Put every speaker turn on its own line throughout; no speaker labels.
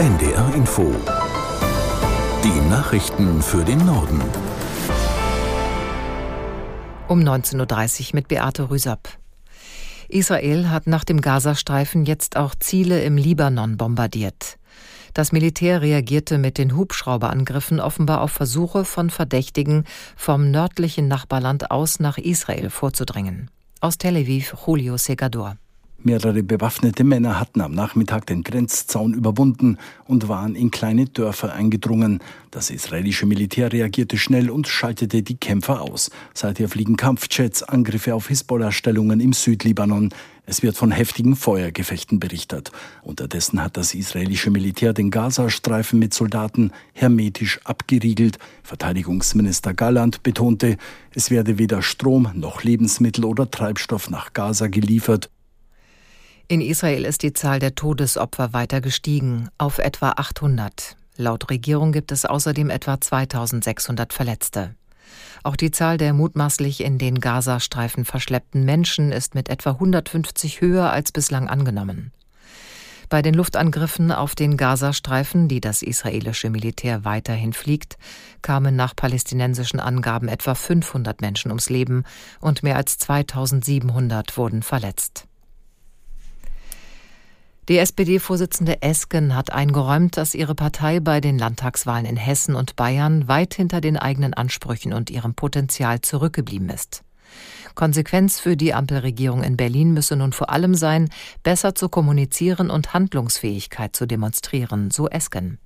NDR Info. Die Nachrichten für den Norden.
Um 19.30 Uhr mit Beate Rüsapp. Israel hat nach dem Gazastreifen jetzt auch Ziele im Libanon bombardiert. Das Militär reagierte mit den Hubschrauberangriffen offenbar auf Versuche von Verdächtigen, vom nördlichen Nachbarland aus nach Israel vorzudringen. Aus Tel Aviv, Julio Segador.
Mehrere bewaffnete Männer hatten am Nachmittag den Grenzzaun überwunden und waren in kleine Dörfer eingedrungen. Das israelische Militär reagierte schnell und schaltete die Kämpfer aus. Seither fliegen Kampfjets, Angriffe auf Hisbollah-Stellungen im Südlibanon. Es wird von heftigen Feuergefechten berichtet. Unterdessen hat das israelische Militär den Gazastreifen mit Soldaten hermetisch abgeriegelt. Verteidigungsminister Galland betonte, es werde weder Strom noch Lebensmittel oder Treibstoff nach Gaza geliefert.
In Israel ist die Zahl der Todesopfer weiter gestiegen auf etwa 800. Laut Regierung gibt es außerdem etwa 2600 Verletzte. Auch die Zahl der mutmaßlich in den Gazastreifen verschleppten Menschen ist mit etwa 150 höher als bislang angenommen. Bei den Luftangriffen auf den Gazastreifen, die das israelische Militär weiterhin fliegt, kamen nach palästinensischen Angaben etwa 500 Menschen ums Leben und mehr als 2700 wurden verletzt. Die SPD-Vorsitzende Esken hat eingeräumt, dass ihre Partei bei den Landtagswahlen in Hessen und Bayern weit hinter den eigenen Ansprüchen und ihrem Potenzial zurückgeblieben ist. Konsequenz für die Ampelregierung in Berlin müsse nun vor allem sein, besser zu kommunizieren und Handlungsfähigkeit zu demonstrieren, so Esken.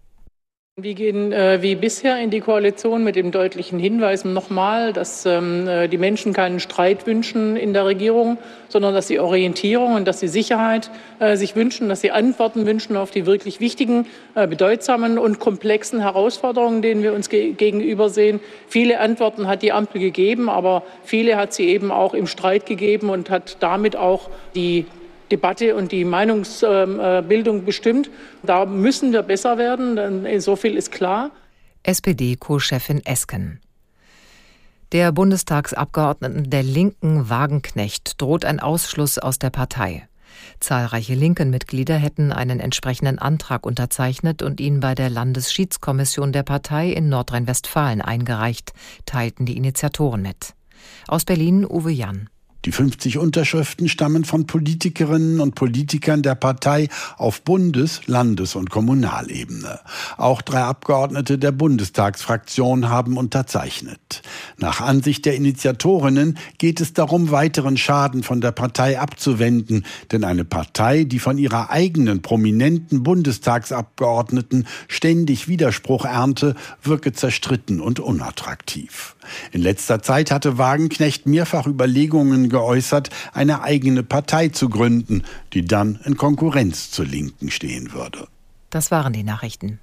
Wir gehen äh, wie bisher in die Koalition mit dem deutlichen Hinweis nochmal, dass ähm, äh, die Menschen keinen Streit wünschen in der Regierung, sondern dass sie Orientierung und dass sie Sicherheit äh, sich wünschen, dass sie Antworten wünschen auf die wirklich wichtigen, äh, bedeutsamen und komplexen Herausforderungen, denen wir uns ge gegenüber sehen. Viele Antworten hat die Ampel gegeben, aber viele hat sie eben auch im Streit gegeben und hat damit auch die Debatte und die Meinungsbildung bestimmt. Da müssen wir besser werden, so viel ist klar.
SPD-Co-Chefin Esken. Der Bundestagsabgeordneten der Linken Wagenknecht droht ein Ausschluss aus der Partei. Zahlreiche Linken-Mitglieder hätten einen entsprechenden Antrag unterzeichnet und ihn bei der Landesschiedskommission der Partei in Nordrhein-Westfalen eingereicht, teilten die Initiatoren mit. Aus Berlin Uwe Jan.
Die 50 Unterschriften stammen von Politikerinnen und Politikern der Partei auf Bundes-, Landes- und Kommunalebene. Auch drei Abgeordnete der Bundestagsfraktion haben unterzeichnet. Nach Ansicht der Initiatorinnen geht es darum, weiteren Schaden von der Partei abzuwenden, denn eine Partei, die von ihrer eigenen prominenten Bundestagsabgeordneten ständig Widerspruch ernte, wirke zerstritten und unattraktiv. In letzter Zeit hatte Wagenknecht mehrfach Überlegungen geäußert, eine eigene Partei zu gründen, die dann in Konkurrenz zur Linken stehen würde.
Das waren die Nachrichten.